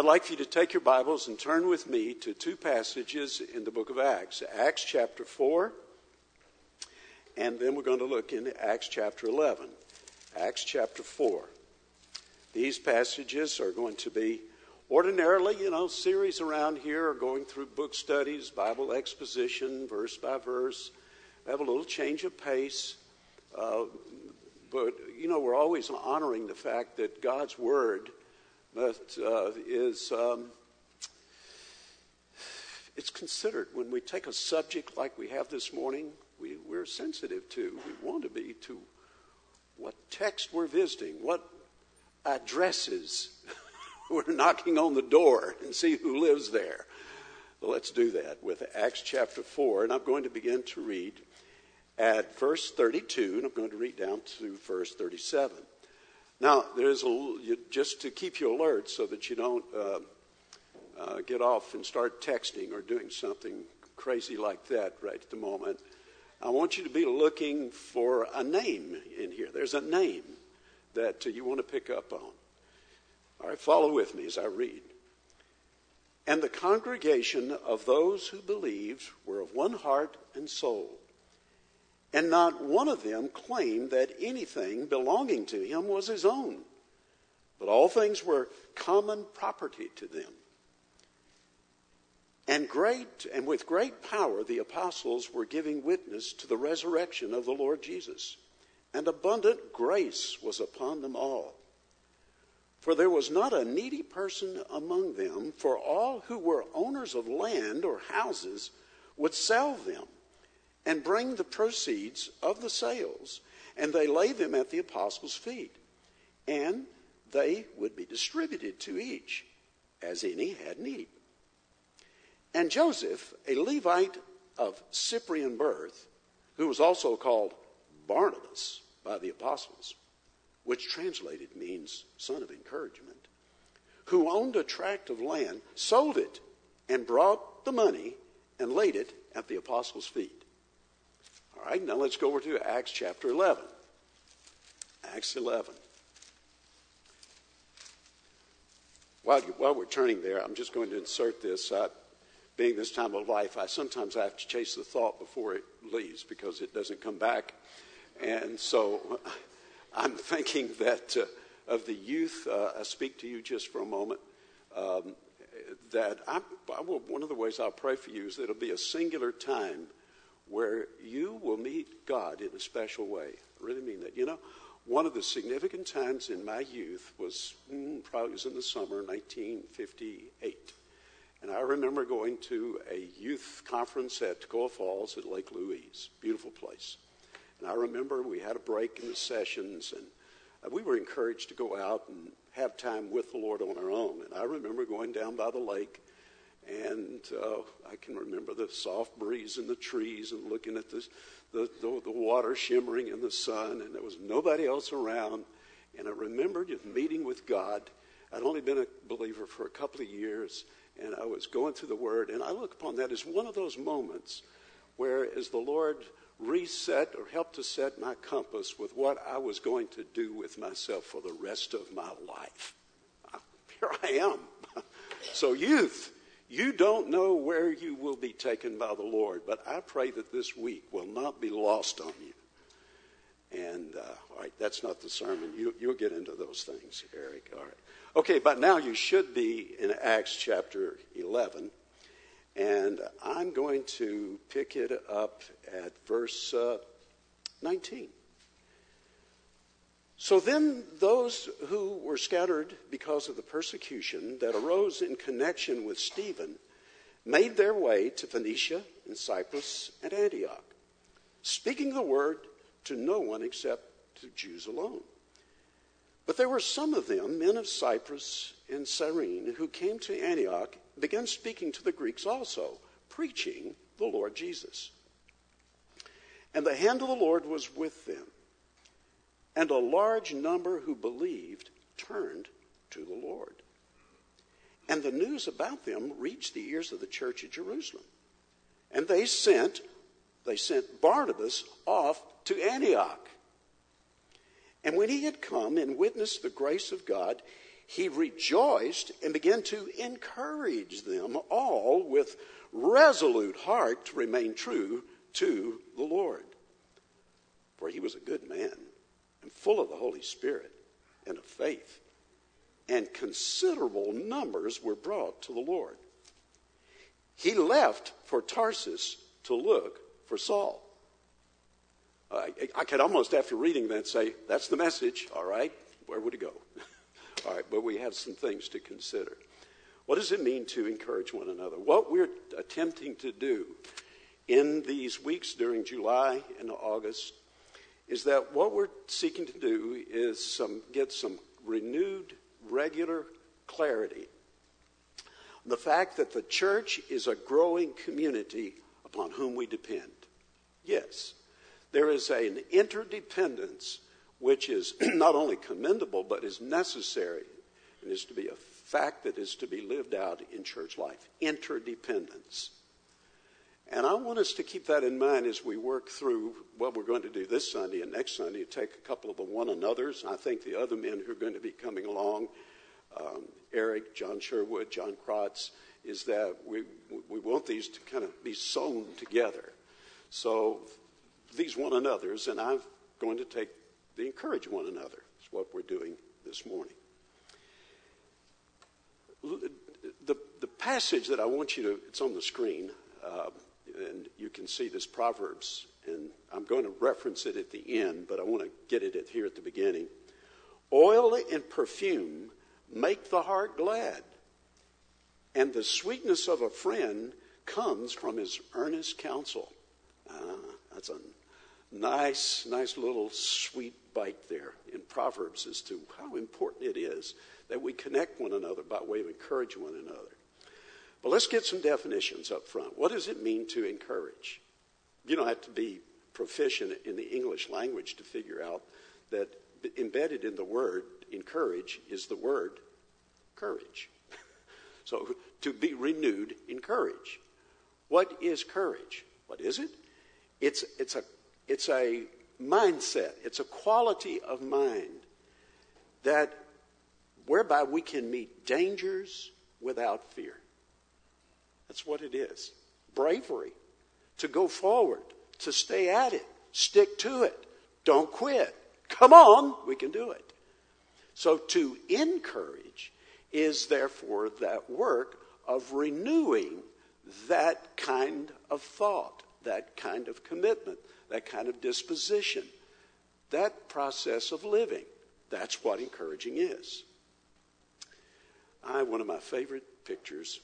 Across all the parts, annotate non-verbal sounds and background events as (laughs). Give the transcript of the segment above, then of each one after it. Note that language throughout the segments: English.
I'd like for you to take your Bibles and turn with me to two passages in the book of Acts Acts chapter 4, and then we're going to look in Acts chapter 11. Acts chapter 4. These passages are going to be ordinarily, you know, series around here are going through book studies, Bible exposition, verse by verse. We have a little change of pace. Uh, but, you know, we're always honoring the fact that God's Word that uh, is um, it's considered when we take a subject like we have this morning we, we're sensitive to we want to be to what text we're visiting what addresses (laughs) we're knocking on the door and see who lives there. Well, let's do that with acts chapter 4 and i'm going to begin to read at verse 32 and i'm going to read down to verse 37 now, there's a, just to keep you alert so that you don't uh, uh, get off and start texting or doing something crazy like that right at the moment. I want you to be looking for a name in here. There's a name that you want to pick up on. All right, follow with me as I read. And the congregation of those who believed were of one heart and soul. And not one of them claimed that anything belonging to him was his own, but all things were common property to them. And great and with great power the apostles were giving witness to the resurrection of the Lord Jesus, and abundant grace was upon them all. For there was not a needy person among them, for all who were owners of land or houses would sell them and bring the proceeds of the sales, and they lay them at the apostles' feet. And they would be distributed to each as any had need. And Joseph, a Levite of Cyprian birth, who was also called Barnabas by the apostles, which translated means son of encouragement, who owned a tract of land, sold it, and brought the money and laid it at the apostles' feet. All right, now let's go over to Acts chapter 11. Acts 11. While, you, while we're turning there, I'm just going to insert this. Being this time of life, I sometimes have to chase the thought before it leaves because it doesn't come back. And so (laughs) I'm thinking that uh, of the youth, uh, I speak to you just for a moment. Um, that I, I will, one of the ways I'll pray for you is that it'll be a singular time where you will meet God in a special way. I really mean that. You know, one of the significant times in my youth was mm, probably was in the summer 1958. And I remember going to a youth conference at Toccoa Falls at Lake Louise. Beautiful place. And I remember we had a break in the sessions and uh, we were encouraged to go out and have time with the Lord on our own. And I remember going down by the lake and uh, I can remember the soft breeze in the trees and looking at the, the, the water shimmering in the sun, and there was nobody else around. And I remembered just meeting with God. I'd only been a believer for a couple of years, and I was going through the Word, and I look upon that as one of those moments where, as the Lord reset or helped to set my compass with what I was going to do with myself for the rest of my life. (laughs) Here I am. (laughs) so, youth, you don't know where you will be taken by the Lord, but I pray that this week will not be lost on you. And, uh, all right, that's not the sermon. You, you'll get into those things, Eric. All right. Okay, but now you should be in Acts chapter 11. And I'm going to pick it up at verse uh, 19. So then, those who were scattered because of the persecution that arose in connection with Stephen made their way to Phoenicia and Cyprus and Antioch, speaking the word to no one except to Jews alone. But there were some of them, men of Cyprus and Cyrene, who came to Antioch, began speaking to the Greeks also, preaching the Lord Jesus. And the hand of the Lord was with them and a large number who believed turned to the Lord. And the news about them reached the ears of the church at Jerusalem. And they sent they sent Barnabas off to Antioch. And when he had come and witnessed the grace of God, he rejoiced and began to encourage them all with resolute heart to remain true to the Lord. For he was a good man and full of the Holy Spirit and of faith, and considerable numbers were brought to the Lord. He left for Tarsus to look for Saul. I, I could almost, after reading that, say, that's the message, all right, where would it go? (laughs) all right, but we have some things to consider. What does it mean to encourage one another? What we're attempting to do in these weeks during July and August is that what we're seeking to do is some, get some renewed, regular clarity. The fact that the church is a growing community upon whom we depend. Yes, there is an interdependence which is (clears throat) not only commendable but is necessary and is to be a fact that is to be lived out in church life. Interdependence. And I want us to keep that in mind as we work through what we're going to do this Sunday and next Sunday. Take a couple of the one another's. I think the other men who are going to be coming along, um, Eric, John Sherwood, John Krotz, is that we, we want these to kind of be sewn together. So these one another's, and I'm going to take the encourage one another. Is what we're doing this morning. The, the passage that I want you to, it's on the screen. Uh, and you can see this Proverbs, and I'm going to reference it at the end, but I want to get it here at the beginning. Oil and perfume make the heart glad, and the sweetness of a friend comes from his earnest counsel. Uh, that's a nice, nice little sweet bite there in Proverbs as to how important it is that we connect one another by way of encourage one another. But let's get some definitions up front. What does it mean to encourage? You don't have to be proficient in the English language to figure out that embedded in the word encourage is the word courage. (laughs) so to be renewed in courage. What is courage? What is it? It's, it's, a, it's a mindset, it's a quality of mind that whereby we can meet dangers without fear. That's what it is bravery, to go forward, to stay at it, stick to it, don't quit. Come on, we can do it. So to encourage is therefore that work of renewing that kind of thought, that kind of commitment, that kind of disposition, that process of living. That's what encouraging is. I one of my favorite pictures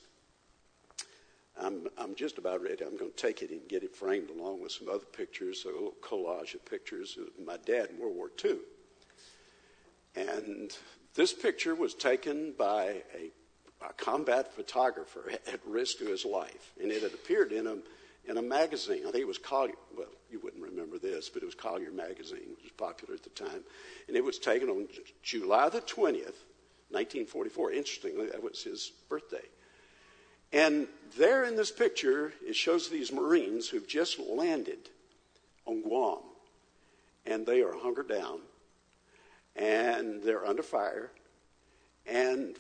I'm, I'm just about ready. I'm going to take it and get it framed along with some other pictures, a little collage of pictures of my dad in World War II. And this picture was taken by a, a combat photographer (laughs) at risk to his life. And it had appeared in a, in a magazine. I think it was Collier. Well, you wouldn't remember this, but it was Collier Magazine, which was popular at the time. And it was taken on July the 20th, 1944. Interestingly, that was his birthday. And there in this picture, it shows these Marines who've just landed on Guam. And they are hunkered down. And they're under fire. And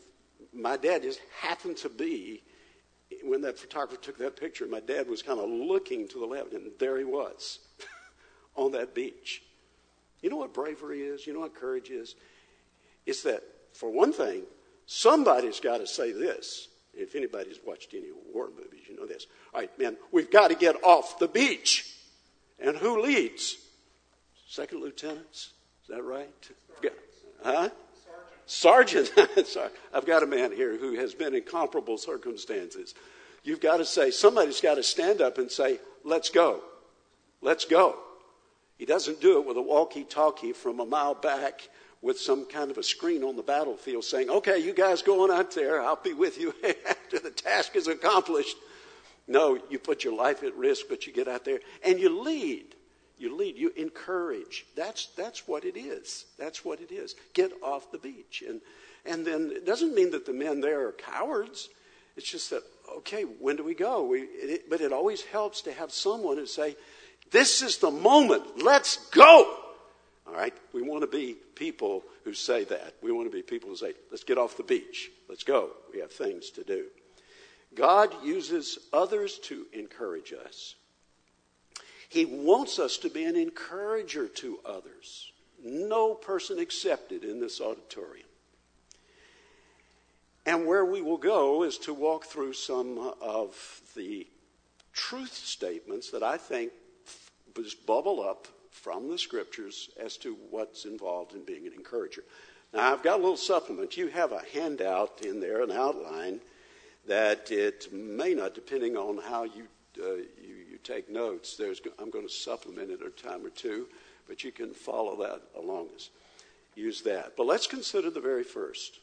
my dad just happened to be, when that photographer took that picture, my dad was kind of looking to the left, and there he was (laughs) on that beach. You know what bravery is? You know what courage is? It's that, for one thing, somebody's got to say this if anybody's watched any war movies, you know this. All right, men, we've got to get off the beach. And who leads? Second lieutenants? Is that right? Got, huh? Sergeant. Sergeant. (laughs) Sorry. I've got a man here who has been in comparable circumstances. You've got to say, somebody's got to stand up and say, let's go. Let's go. He doesn't do it with a walkie talkie from a mile back with some kind of a screen on the battlefield saying, okay, you guys go on out there. I'll be with you (laughs) after the task is accomplished. No, you put your life at risk, but you get out there and you lead. You lead, you encourage. That's, that's what it is. That's what it is. Get off the beach. And, and then it doesn't mean that the men there are cowards. It's just that, okay, when do we go? We, it, but it always helps to have someone who say, this is the moment. Let's go. All right? We want to be people who say that. We want to be people who say, let's get off the beach. Let's go. We have things to do. God uses others to encourage us. He wants us to be an encourager to others. No person accepted in this auditorium. And where we will go is to walk through some of the truth statements that I think just bubble up from the scriptures as to what's involved in being an encourager. Now, I've got a little supplement. You have a handout in there, an outline, that it may not, depending on how you, uh, you, you, take notes, there's, I'm going to supplement it a time or two, but you can follow that along us. Use that. But let's consider the very first.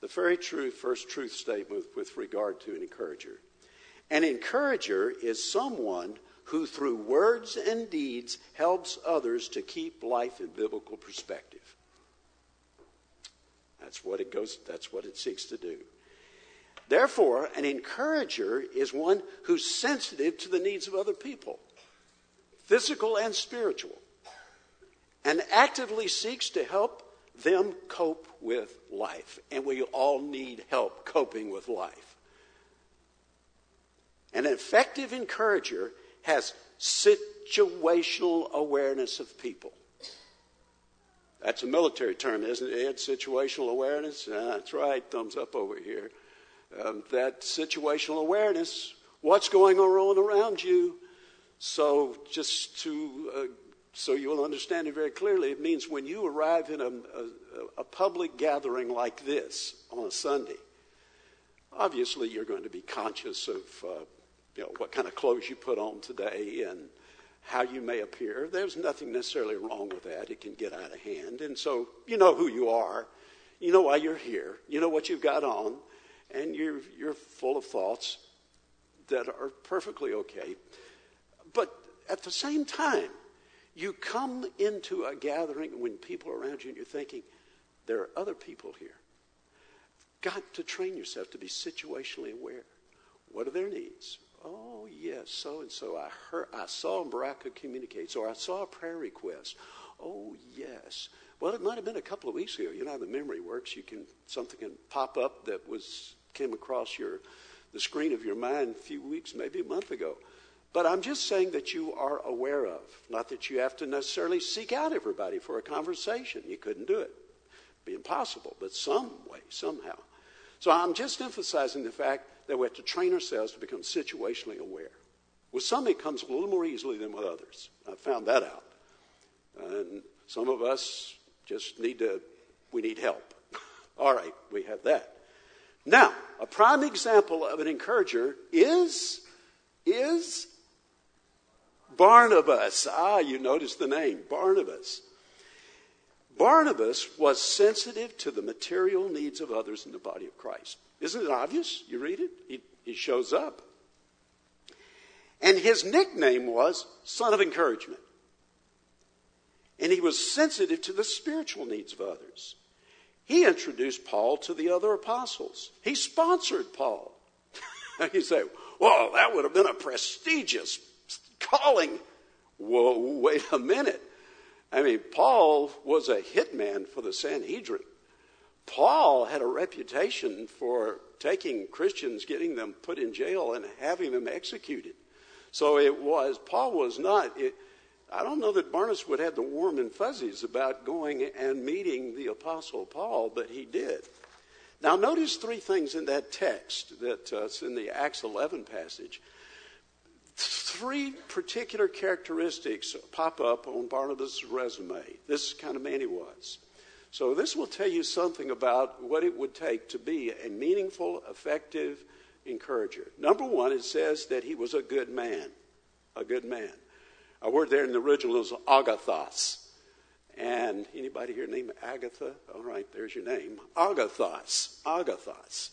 The very true first truth statement with regard to an encourager. An encourager is someone who, through words and deeds, helps others to keep life in biblical perspective. That's what it goes, that's what it seeks to do. Therefore, an encourager is one who's sensitive to the needs of other people, physical and spiritual, and actively seeks to help them cope with life. And we all need help coping with life. An effective encourager has situational awareness of people. That's a military term, isn't it? Ed? Situational awareness? Uh, that's right. Thumbs up over here. Um, that situational awareness, what's going on around you. So, just to uh, so you'll understand it very clearly, it means when you arrive in a, a, a public gathering like this on a Sunday, obviously you're going to be conscious of uh, you know, what kind of clothes you put on today and how you may appear. There's nothing necessarily wrong with that. It can get out of hand. And so you know who you are. You know why you're here. You know what you've got on. And you're, you're full of thoughts that are perfectly okay. But at the same time, you come into a gathering when people are around you and you're thinking, there are other people here. Got to train yourself to be situationally aware. What are their needs? Oh, yes, so and so. I heard, I saw Baraka communicates, or I saw a prayer request. Oh, yes. Well, it might have been a couple of weeks ago. You know how the memory works. You can something can pop up that was came across your the screen of your mind a few weeks, maybe a month ago. But I'm just saying that you are aware of, not that you have to necessarily seek out everybody for a conversation. You couldn't do it. It'd be impossible, but some way, somehow. So I'm just emphasizing the fact that we have to train ourselves to become situationally aware. With some, it comes a little more easily than with others. I found that out. And some of us just need to, we need help. (laughs) All right, we have that. Now, a prime example of an encourager is, is Barnabas. Ah, you notice the name, Barnabas. Barnabas was sensitive to the material needs of others in the body of Christ. Isn't it obvious? You read it, he, he shows up. And his nickname was Son of Encouragement. And he was sensitive to the spiritual needs of others. He introduced Paul to the other apostles. He sponsored Paul. you say, well, that would have been a prestigious calling. Whoa, wait a minute. I mean, Paul was a hitman for the Sanhedrin. Paul had a reputation for taking Christians, getting them put in jail, and having them executed. So it was, Paul was not, it, I don't know that Barnabas would have the warm and fuzzies about going and meeting the Apostle Paul, but he did. Now, notice three things in that text that's uh, in the Acts 11 passage. Three particular characteristics pop up on Barnabas' resume. This is kind of man he was. So, this will tell you something about what it would take to be a meaningful, effective encourager. Number one, it says that he was a good man. A good man. A word there in the original is agathos. And anybody here named Agatha? All right, there's your name. Agathos. Agathos.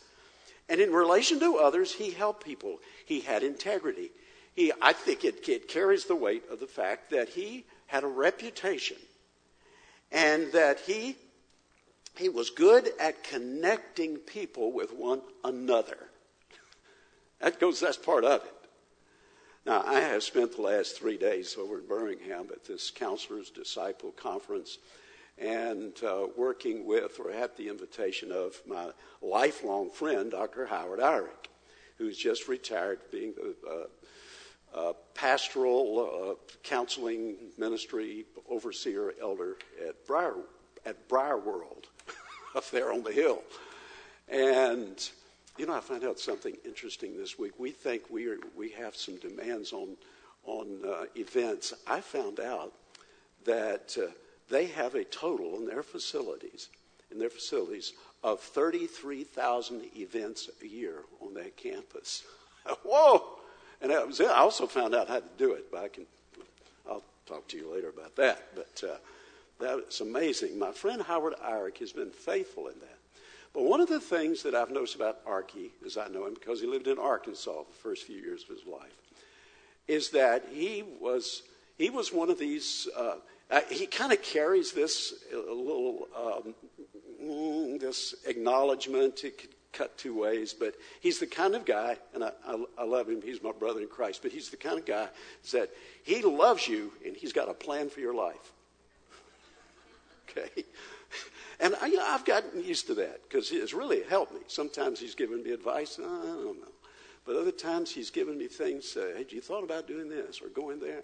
And in relation to others, he helped people. He had integrity. He, I think it, it carries the weight of the fact that he had a reputation and that he he was good at connecting people with one another. (laughs) That goes, that's part of it. Now, I have spent the last three days over in Birmingham at this Counselor's Disciple Conference and uh, working with or at the invitation of my lifelong friend, Dr. Howard Eyrich, who's just retired being the uh, uh, pastoral uh, counseling ministry overseer elder at Briar, at Briarwood up there on the hill. And you know, I found out something interesting this week. We think we are, we have some demands on on uh, events. I found out that uh, they have a total in their facilities in their facilities of 33,000 events a year on that campus. (laughs) Whoa! And that was. I also found out how to do it, but I can I'll talk to you later about that. But uh, that's amazing. My friend Howard Eyrich has been faithful in that. But one of the things that I've noticed about Arky, as I know him because he lived in Arkansas the first few years of his life, is that he was he was one of these. Uh, uh, he kind of carries this little um, mm, this acknowledgement. It could cut two ways, but he's the kind of guy, and I, I, I love him. He's my brother in Christ, but he's the kind of guy that he loves you, and he's got a plan for your life. Okay. And I, you know, I've gotten used to that because it's really helped me. Sometimes he's given me advice, I don't know. But other times he's given me things, uh, hey, you thought about doing this or going there?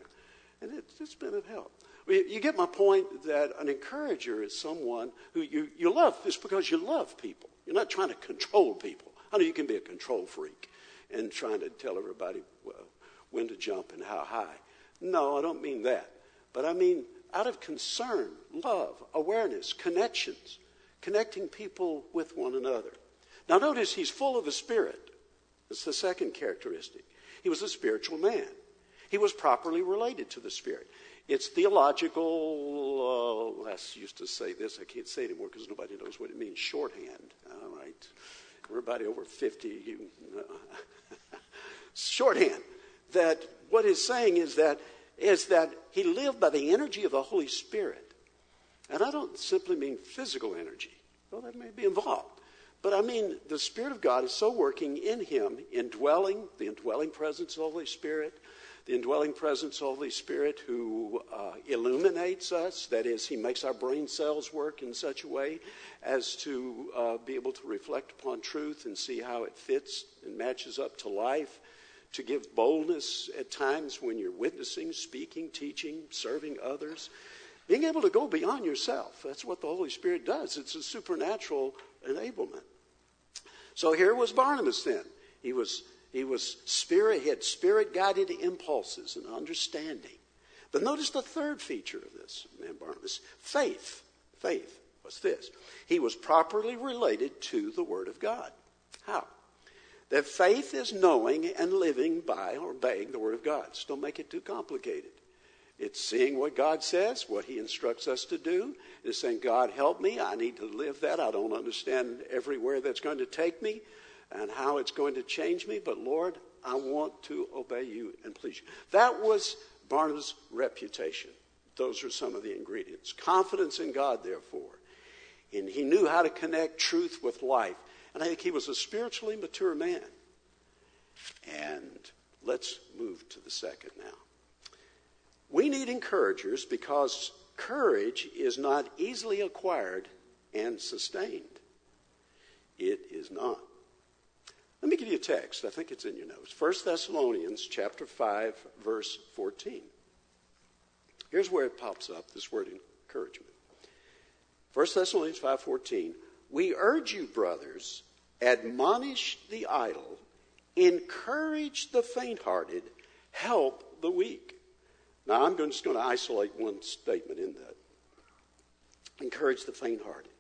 And it, it's been of help. You get my point that an encourager is someone who you, you love just because you love people. You're not trying to control people. I know you can be a control freak and trying to tell everybody well, when to jump and how high. No, I don't mean that. But I mean out of concern, love, awareness, connections, connecting people with one another. Now, notice he's full of the Spirit. That's the second characteristic. He was a spiritual man, he was properly related to the Spirit. It's theological, uh, I used to say this, I can't say it anymore because nobody knows what it means, shorthand. All right. Everybody over 50, you, uh, (laughs) shorthand. That what it's saying is that is that he lived by the energy of the Holy Spirit. And I don't simply mean physical energy, though that may be involved. But I mean, the Spirit of God is so working in him, indwelling, the indwelling presence of the Holy Spirit, the indwelling presence of the Holy Spirit who uh, illuminates us. That is, He makes our brain cells work in such a way as to uh, be able to reflect upon truth and see how it fits and matches up to life to give boldness at times when you're witnessing, speaking, teaching, serving others. Being able to go beyond yourself. That's what the Holy Spirit does. It's a supernatural enablement. So here was Barnabas then. He was, he was spirit, he had spirit guided impulses and understanding. But notice the third feature of this man Barnabas faith. Faith was this. He was properly related to the Word of God. How? That faith is knowing and living by or obeying the Word of God. Just don't make it too complicated. It's seeing what God says, what He instructs us to do. It's saying, God, help me. I need to live that. I don't understand everywhere that's going to take me and how it's going to change me, but Lord, I want to obey you and please you. That was Barnabas' reputation. Those are some of the ingredients. Confidence in God, therefore. And he knew how to connect truth with life. And I think he was a spiritually mature man. And let's move to the second now. We need encouragers because courage is not easily acquired and sustained. It is not. Let me give you a text. I think it's in your notes. 1 Thessalonians chapter 5 verse 14. Here's where it pops up this word encouragement. 1 Thessalonians 5:14 we urge you, brothers, admonish the idle, encourage the faint hearted, help the weak. Now, I'm just going to isolate one statement in that. Encourage the faint hearted.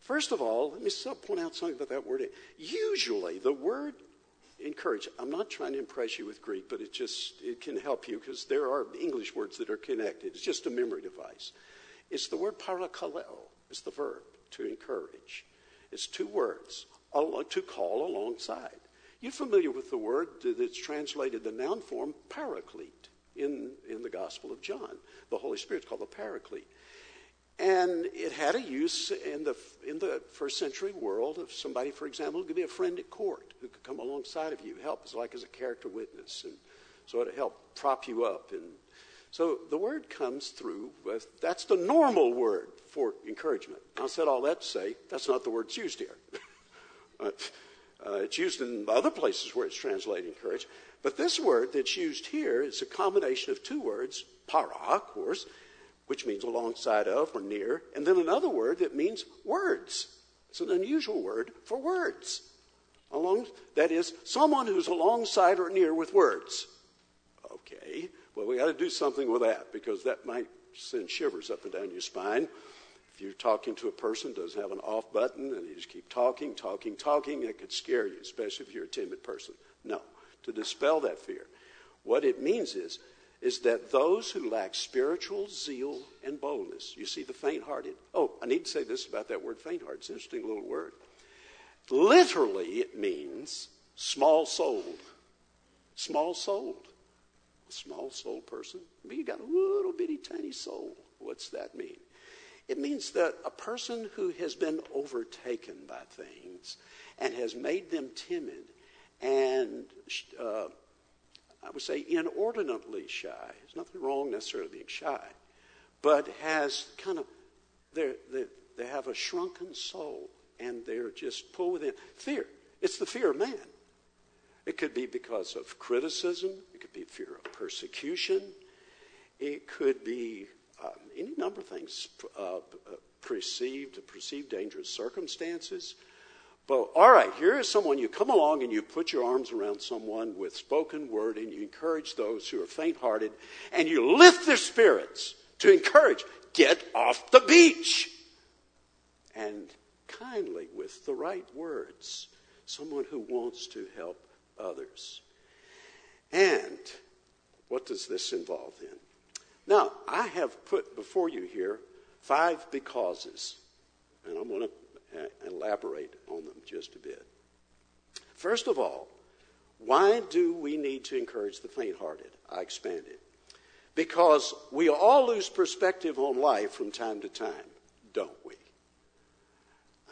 First of all, let me point out something about that word. Usually, the word encourage, I'm not trying to impress you with Greek, but it just it can help you because there are English words that are connected. It's just a memory device. It's the word parakaleo, it's the verb to encourage. It's two words, to call alongside. You're familiar with the word that's translated the noun form paraclete in, in the Gospel of John. The Holy Spirit's called the paraclete. And it had a use in the, in the first century world of somebody, for example, who could be a friend at court, who could come alongside of you, help, as like as a character witness, and So it'll help prop you up. And so the word comes through with, that's the normal word for encouragement. I said all that to say that's not the word used here. (laughs) uh, it's used in other places where it's translating courage. But this word that's used here is a combination of two words, para, of course, which means alongside of or near, and then another word that means words. It's an unusual word for words. Along, that is, someone who's alongside or near with words. Okay, well, we got to do something with that because that might send shivers up and down your spine. If you're talking to a person doesn't have an off button and you just keep talking, talking, talking, it could scare you, especially if you're a timid person. No, to dispel that fear. What it means is is that those who lack spiritual zeal and boldness, you see the faint hearted. Oh, I need to say this about that word faint hearted. It's an interesting little word. Literally, it means small souled. Small souled. A small souled person. But you got a little bitty tiny soul. What's that mean? It means that a person who has been overtaken by things and has made them timid and uh, I would say, inordinately shy. There's nothing wrong necessarily being shy, but has kind of, they they have a shrunken soul and they're just pulled within fear. It's the fear of man. It could be because of criticism, it could be fear of persecution, it could be any number of things, uh, uh perceived, perceived dangerous circumstances. But all right, here is someone you come along and you put your arms around someone with spoken word and you encourage those who are faint hearted and you lift their spirits to encourage, get off the beach. And kindly, with the right words, someone who wants to help others. And what does this involve then? Now, I have put before you here five becauses, and I'm going to elaborate on them just a bit. First of all, why do we need to encourage the faint hearted? I expanded. Because we all lose perspective on life from time to time, don't we?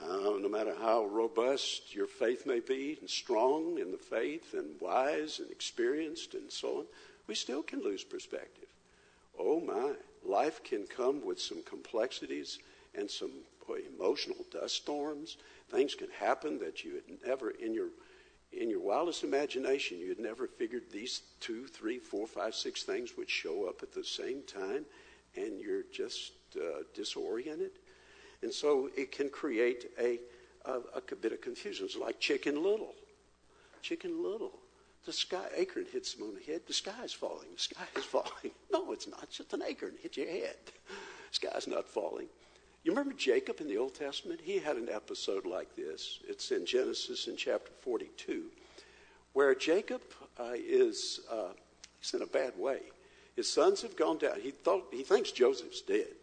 Uh, no matter how robust your faith may be, and strong in the faith, and wise and experienced, and so on, we still can lose perspective. Oh my, life can come with some complexities and some emotional dust storms. Things can happen that you had never, in your in your wildest imagination, you had never figured these two, three, four, five, six things would show up at the same time, and you're just uh, disoriented. And so it can create a, a, a, bit of confusion. It's like Chicken Little. Chicken Little. The sky, acorn hits him on the head. The sky is falling. The sky is (laughs) falling. No, it's not. It's just an acorn hit your head. The sky's not falling. You remember Jacob in the Old Testament? He had an episode like this. It's in Genesis in chapter 42, where Jacob uh, is uh, he's in a bad way. His sons have gone down. He thought he thinks Joseph's dead.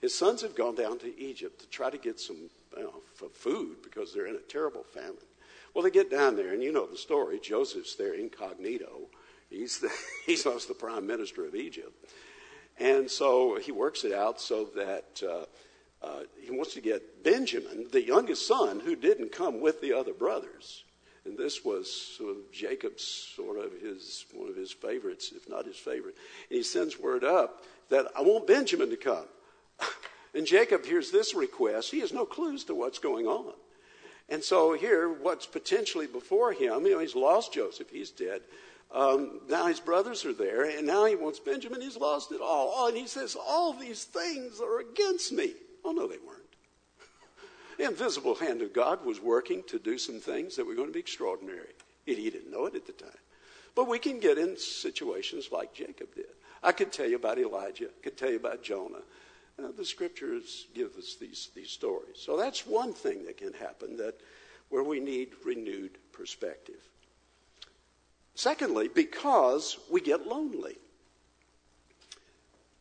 His sons have gone down to Egypt to try to get some you know, food because they're in a terrible famine. Well, they get down there, and you know the story. Joseph's there incognito. He's the, (laughs) he's the prime minister of Egypt. And so he works it out so that uh, uh, he wants to get Benjamin, the youngest son, who didn't come with the other brothers. And this was sort of Jacob's sort of his one of his favorites, if not his favorite. And he sends word up that I want Benjamin to come. (laughs) and Jacob hears this request. He has no clues to what's going on. And so here, what's potentially before him, you know, he's lost Joseph, he's dead. Um, now his brothers are there, and now he wants Benjamin. He's lost it all. And he says, All these things are against me. Oh, no, they weren't. (laughs) The invisible hand of God was working to do some things that were going to be extraordinary. He didn't know it at the time. But we can get in situations like Jacob did. I could tell you about Elijah, I could tell you about Jonah. The scriptures give us these, these stories. So that's one thing that can happen that where we need renewed perspective. Secondly, because we get lonely.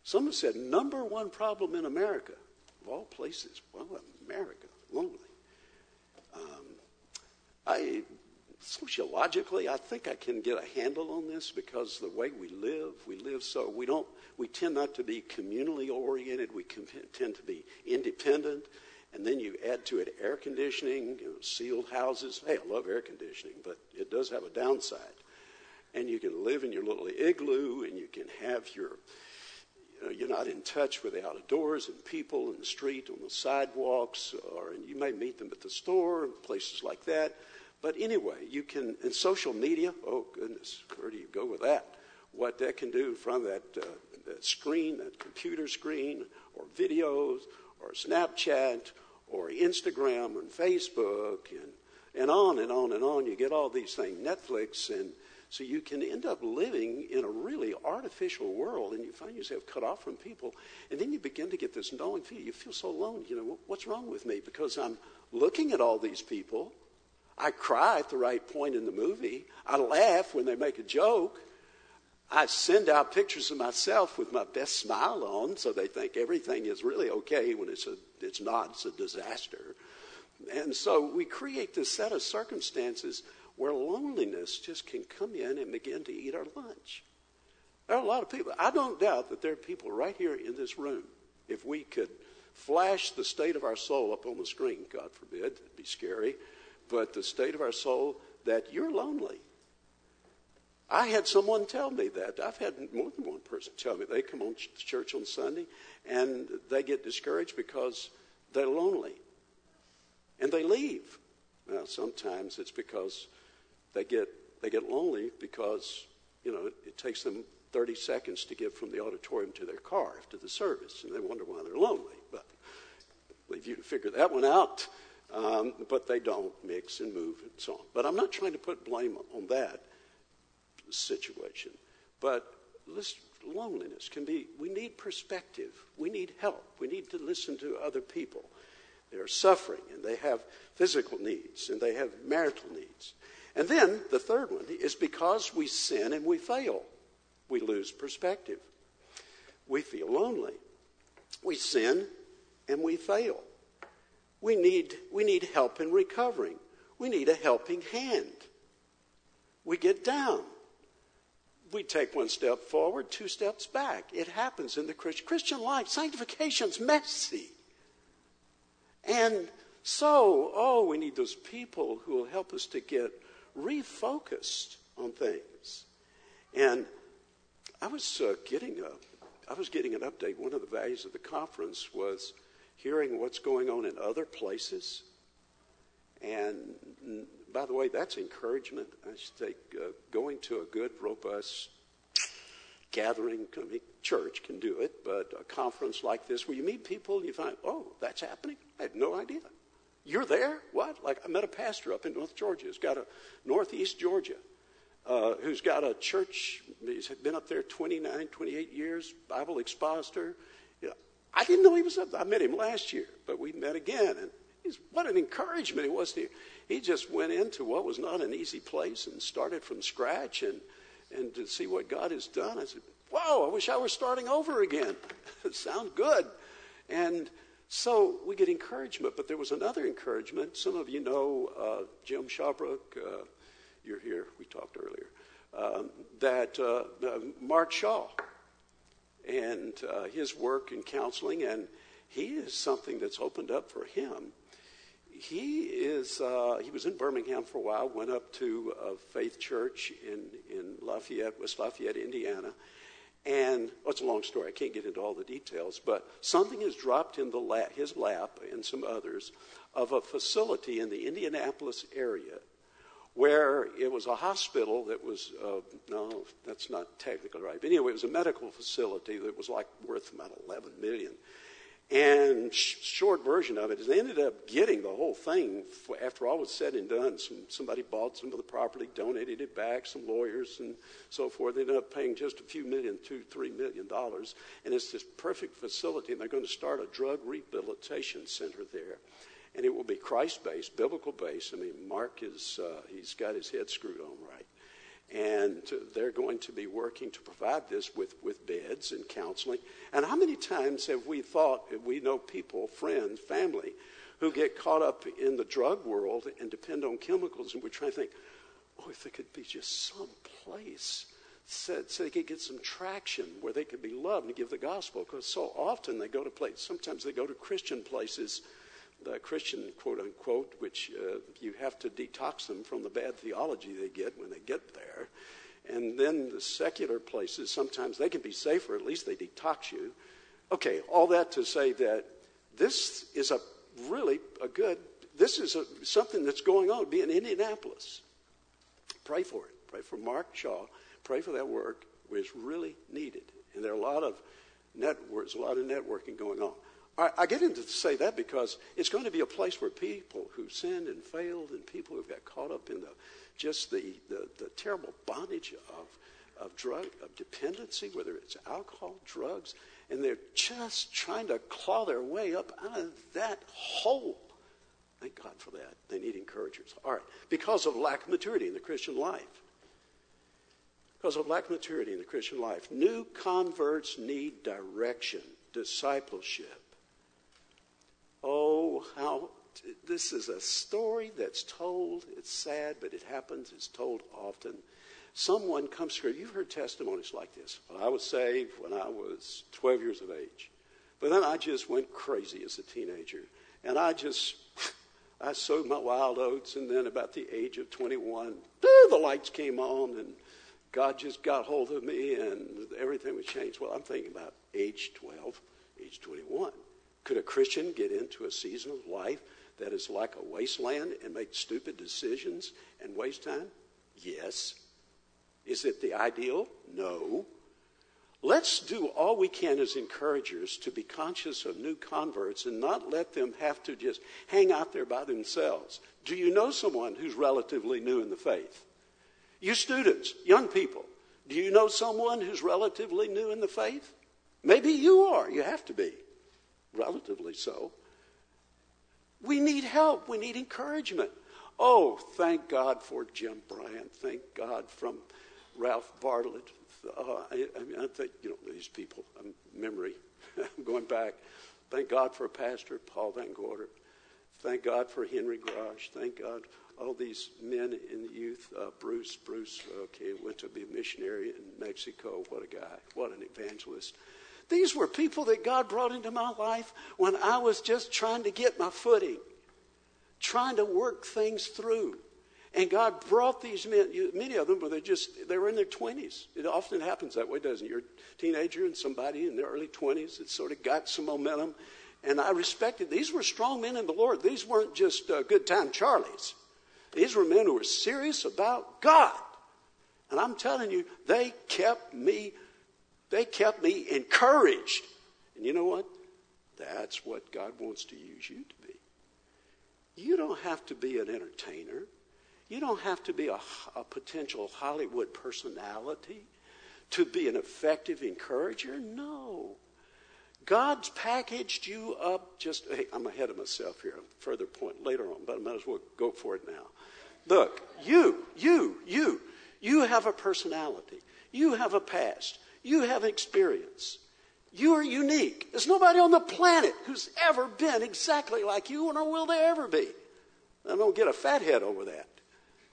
Someone said, number one problem in America of all places, well, America, lonely. Um, I sociologically, I think I can get a handle on this because the way we live, we live so we don't, we tend not to be communally oriented. We tend to be independent, and then you add to it air conditioning, you know, sealed houses. Hey, I love air conditioning, but it does have a downside. and you can live in your little igloo, and you can have your you know, you're not in touch with the outdoors and people in the street, on the sidewalks, or and you may meet them at the store places like that. But anyway, you can, in social media, oh goodness, where do you go with that? What that can do from that, uh, that screen, that computer screen, or videos, or Snapchat, or Instagram, and Facebook, and, and on and on and on. You get all these things, Netflix, and so you can end up living in a really artificial world and you find yourself cut off from people. And then you begin to get this knowing feeling. You feel so alone. You know, what's wrong with me? Because I'm looking at all these people. I cry at the right point in the movie. I laugh when they make a joke. I send out pictures of myself with my best smile on so they think everything is really okay when it's, a, it's not, it's a disaster. And so we create this set of circumstances where loneliness just can come in and begin to eat our lunch. There are a lot of people. I don't doubt that there are people right here in this room. If we could flash the state of our soul up on the screen, God forbid, it'd be scary, but the state of our soul that you're lonely. I had someone tell me that. I've had more than one person tell me they come on to church on Sunday and they get discouraged because they're lonely. And they leave. Now, sometimes it's because they get, they get lonely because, you know, it, it takes them 30 seconds to get from the auditorium to their car after the service, and they wonder why they're lonely. But leave you to figure that one out. Um, but they don't mix and move and so on. But I'm not trying to put blame on that situation. But loneliness can be, we need perspective. We need help. We need to listen to other people. They're suffering and they have physical needs and they have marital needs. And then the third one is because we sin and we fail, we lose perspective. We feel lonely. We sin and we fail. We need, we need help in recovering. We need a helping hand. We get down. We take one step forward, two steps back. It happens in the Christian, life. Sanctification's messy. And so, oh, we need those people who will help us to get refocused on things. And I was uh, getting a, I was getting an update. One of the values of the conference was hearing what's going on in other places. And by the way, that's encouragement. I should uh, going to a good, robust gathering. I mean, church can do it, but a conference like this where you meet people and you find, oh, that's happening. I had no idea. You're there? What? Like, I met a pastor up in North Georgia who's got a, Northeast Georgia, uh, who's got a church. He's been up there 29, 28 years, Bible expositor. You I didn't know he was up there. I met him last year, but we met again. And what an encouragement it was to He just went into what was not an easy place and started from scratch and, and to see what God has done. I said, wow, I wish I were starting over again. it (laughs) sounds good. And so we get encouragement, but there was another encouragement. Some of you know uh, Jim Shawbrook. Uh, you're here. We talked earlier. Um, that uh, uh Mark Shaw and uh, his work in counseling, and he is something that's opened up for him. He is. Uh, he was in Birmingham for a while. Went up to a Faith Church in in Lafayette, West Lafayette, Indiana and it's a long story. I can't get into all the details, but something has dropped in the his lap and some others of a facility in the Indianapolis area where it was a hospital that was, uh, no, that's not technically right. But anyway, it was a medical facility that was like worth about 11 million. And sh- short version of it is they ended up getting the whole thing for, after all was said and done. Some, somebody bought some of the property, donated it back, some lawyers and so forth. They ended up paying just a few million, two, three million dollars. And it's this perfect facility, and they're going to start a drug rehabilitation center there. And it will be Christ based, biblical based. I mean, Mark is, uh, he's got his head screwed on right. And they're going to be working to provide this with, with beds and counseling. And how many times have we thought, we know people, friends, family, who get caught up in the drug world and depend on chemicals, and we try to think, oh, if there could be just some place so, so they could get some traction where they could be loved and give the gospel. Because so often they go to places, sometimes they go to Christian places the Christian, quote unquote, which uh, you have to detox them from the bad theology they get when they get there. And then the secular places, sometimes they can be safer, at least they detox you. Okay, all that to say that this is a really a good, this is a, something that's going on. Be in Indianapolis. Pray for it. Pray for Mark Shaw. Pray for that work, which is really needed. And there are a lot of networks, a lot of networking going on. I, get into to say that because it's going to be a place where people who sinned and failed and people who've got caught up in the just the, the, the terrible bondage of, of drug of dependency, whether it's alcohol, drugs, and they're just trying to claw their way up out of that hole. Thank God for that. They need encouragers. All right. Because of lack of maturity in the Christian life. Because of lack of maturity in the Christian life. New converts need direction, discipleship. How this is a story that's told. It's sad, but it happens. It's told often. Someone comes through. You've heard testimonies like this. Well, I was saved when I was 12 years of age. But then I just went crazy as a teenager. And I just, (laughs) I sowed my wild oats. And then about the age of 21, the lights came on and God just got hold of me and everything was changed. Well, I'm thinking about age 12, age 21. Could a Christian get into a season of life that is like a wasteland and make stupid decisions and waste time? Yes. Is it the ideal? No. Let's do all we can as encouragers to be conscious of new converts and not let them have to just hang out there by themselves. Do you know someone who's relatively new in the faith? You students, young people, do you know someone who's relatively new in the faith? Maybe you are. You have to be. Relatively so. We need help. We need encouragement. Oh, thank God for Jim Bryant. Thank God from Ralph Bartlett. Uh, I, I, mean, I think, you know, these people, um, memory, I'm (laughs) going back. Thank God for Pastor Paul Van Gorder. Thank God for Henry Grosh. Thank God all these men in the youth. Uh, Bruce, Bruce, okay, went to be a missionary in Mexico. What a guy. What an evangelist. These were people that God brought into my life when I was just trying to get my footing, trying to work things through. And God brought these men, many of them, but they just, they were in their 20s. It often happens that way, doesn't it? You're a teenager and somebody in their early 20s that sort of got some momentum. And I respected, these were strong men in the Lord. These weren't just uh, good time Charlies. These were men who were serious about God. And I'm telling you, they kept me they kept me encouraged. And you know what? That's what God wants to use you to be. You don't have to be an entertainer. You don't have to be a, a potential Hollywood personality to be an effective encourager. No. God's packaged you up just, hey, I'm ahead of myself here. Further point later on, but I might as well go for it now. Look, you, you, you, you have a personality. You have a past. You have experience. You are unique. There's nobody on the planet who's ever been exactly like you, nor will there ever be. I don't get a fat head over that.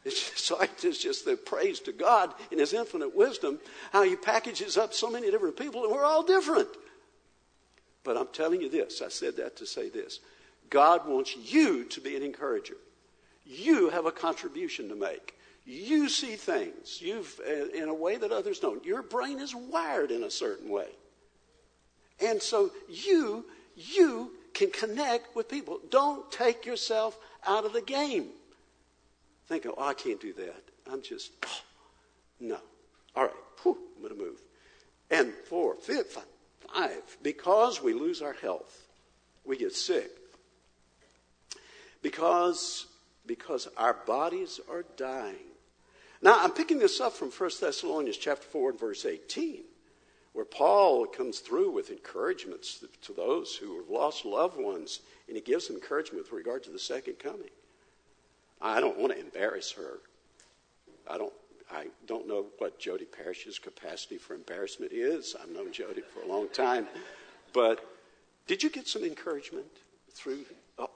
It's just, it's just the praise to God in His infinite wisdom, how He packages up so many different people, and we're all different. But I'm telling you this I said that to say this God wants you to be an encourager. You have a contribution to make. You see things you've, uh, in a way that others don't. Your brain is wired in a certain way. And so you, you can connect with people. Don't take yourself out of the game. Think, oh, I can't do that. I'm just, oh, (sighs) no. All right, Whew, I'm going to move. And four, fifth, five, because we lose our health, we get sick. Because, because our bodies are dying. Now, I'm picking this up from 1 Thessalonians chapter 4 and verse 18, where Paul comes through with encouragements to those who have lost loved ones, and he gives encouragement with regard to the second coming. I don't want to embarrass her. I don't, I don't know what Jody Parrish's capacity for embarrassment is. I've known Jody for a long time. But did you get some encouragement through? Oh,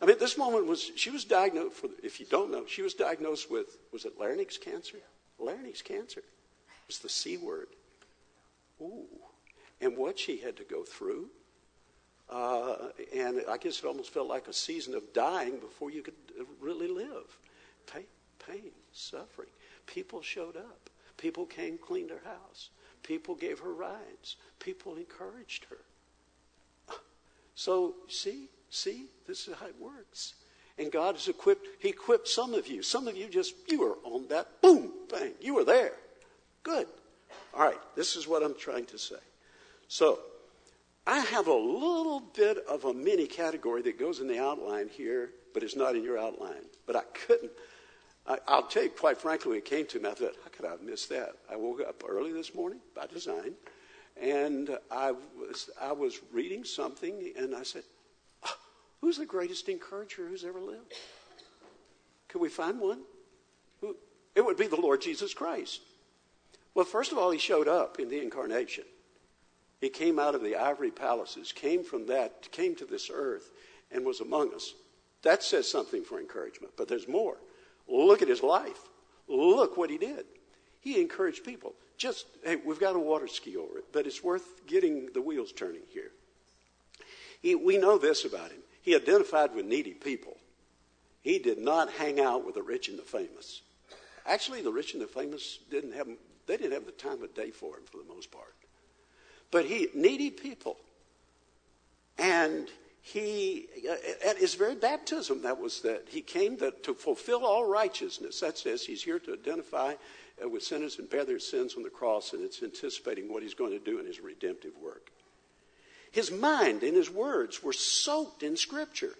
I mean, this woman was, she was diagnosed, for, if you don't know, she was diagnosed with, was it larynx cancer? Larynx cancer. It was the C word. Ooh. And what she had to go through. Uh, and I guess it almost felt like a season of dying before you could really live. Pain, pain, suffering. People showed up. People came, cleaned her house. People gave her rides. People encouraged her. So, see, see, this is how it works. And God has equipped, He equipped some of you. Some of you just, you were on that boom, thing. you were there. Good. All right, this is what I'm trying to say. So, I have a little bit of a mini category that goes in the outline here, but it's not in your outline. But I couldn't. I, will tell you, quite frankly, when it came to me, I thought, how could I have missed that? I woke up early this morning by design, and I was, I was reading something, and I said, Who's the greatest encourager who's ever lived? Can we find one? It would be the Lord Jesus Christ. Well, first of all, he showed up in the incarnation. He came out of the ivory palaces, came from that, came to this earth, and was among us. That says something for encouragement, but there's more. Look at his life. Look what he did. He encouraged people. Just, hey, we've got a water ski over it, but it's worth getting the wheels turning here. He, we know this about him. He identified with needy people. He did not hang out with the rich and the famous. Actually, the rich and the famous didn't have, they didn't have the time of day for him for the most part. But he, needy people. And he, at his very baptism, that was that. He came to, to fulfill all righteousness. That says he's here to identify uh, with sinners and bear their sins on the cross, and it's anticipating what he's going to do in his redemptive work. His mind and his words were soaked in Scripture.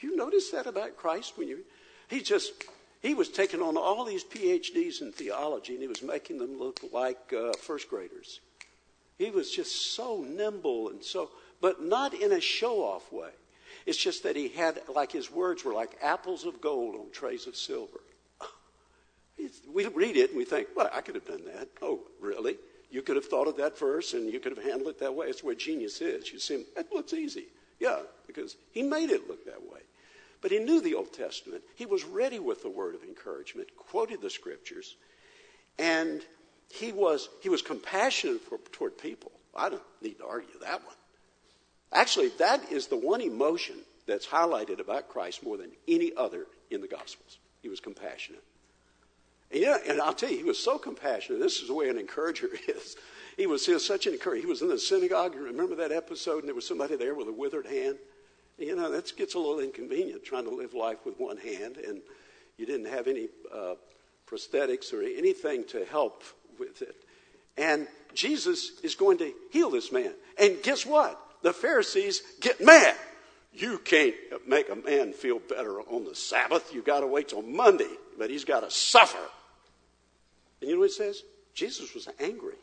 You notice that about Christ when you, he just, he was taking on all these PhDs in theology and he was making them look like uh, first graders. He was just so nimble and so, but not in a show off way. It's just that he had, like his words were like apples of gold on trays of silver. (laughs) We read it and we think, well, I could have done that. Oh, really? You could have thought of that verse and you could have handled it that way. It's where genius is. You see, that looks easy. Yeah, because he made it look that way. But he knew the Old Testament. He was ready with the word of encouragement, quoted the scriptures, and he was, he was compassionate for, toward people. I don't need to argue that one. Actually, that is the one emotion that's highlighted about Christ more than any other in the Gospels. He was compassionate. And, and I'll tell you, he was so compassionate. This is the way an encourager (laughs) is. He was, he was such an encourager. He was in the synagogue. Remember that episode? And there was somebody there with a withered hand. You know, that gets a little inconvenient trying to live life with one hand, and you didn't have any uh, prosthetics or anything to help with it. And Jesus is going to heal this man. And guess what? The Pharisees get mad. You can't make a man feel better on the Sabbath. You've got to wait till Monday, but he's got to suffer. And you know what it says? Jesus was angry.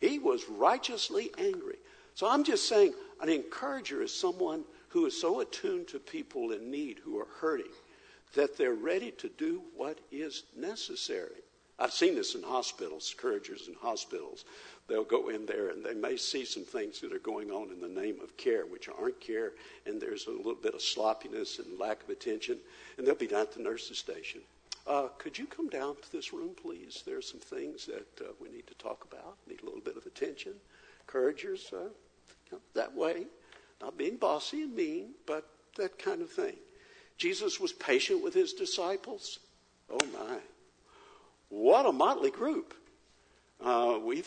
He was righteously angry. So I'm just saying, an encourager is someone who is so attuned to people in need who are hurting that they're ready to do what is necessary. I've seen this in hospitals, encouragers in hospitals. They'll go in there and they may see some things that are going on in the name of care, which aren't care, and there's a little bit of sloppiness and lack of attention, and they'll be down at the nurse's station. Uh, could you come down to this room, please? There are some things that uh, we need to talk about, need a little bit of attention. Encouragers, uh, you that way, not being bossy and mean, but that kind of thing. Jesus was patient with his disciples. Oh, my. What a motley group. Uh, we,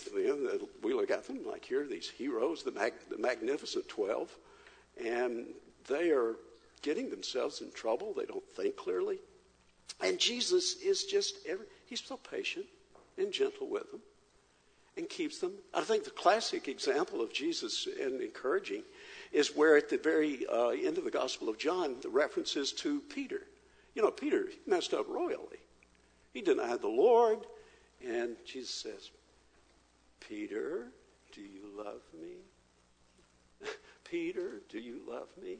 we look at them like here, are these heroes, the, mag, the magnificent 12, and they are getting themselves in trouble. They don't think clearly. And Jesus is just, every, he's so patient and gentle with them and keeps them. I think the classic example of Jesus and encouraging is where at the very uh, end of the Gospel of John, the references to Peter. You know, Peter messed up royally. He denied the Lord. And Jesus says, Peter, do you love me? (laughs) Peter, do you love me?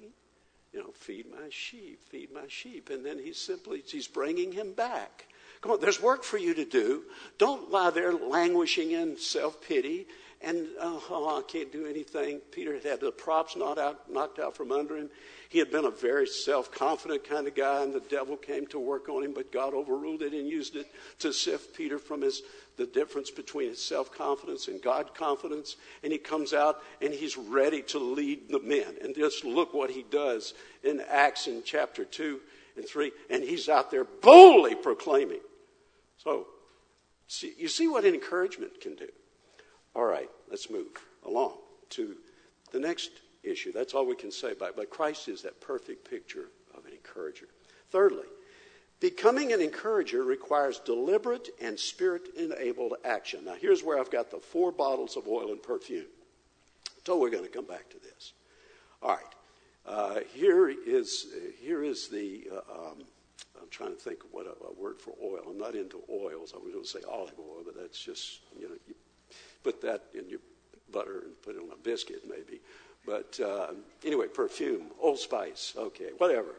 You know, feed my sheep, feed my sheep. And then he's simply, he's bringing him back. Come on, there's work for you to do. Don't lie there languishing in self pity and oh, oh, I can't do anything. Peter had had the props knocked out, knocked out from under him. He had been a very self confident kind of guy, and the devil came to work on him, but God overruled it and used it to sift Peter from his, the difference between his self confidence and God confidence. And he comes out and he's ready to lead the men. And just look what he does in Acts in chapter 2 and 3. And he's out there boldly proclaiming. So, See, you see what encouragement can do. All right, let's move along to the next issue. That's all we can say about it. But Christ is that perfect picture of an encourager. Thirdly, becoming an encourager requires deliberate and spirit enabled action. Now, here's where I've got the four bottles of oil and perfume. So we're going to come back to this. All right. Uh, here is here is the uh, um, I'm trying to think of what a, a, word for oil. I'm not into oils. I was going to say olive oil, but that's just you know you put that in your butter and put it on a biscuit maybe. But uh, anyway, perfume, Old Spice, okay, whatever.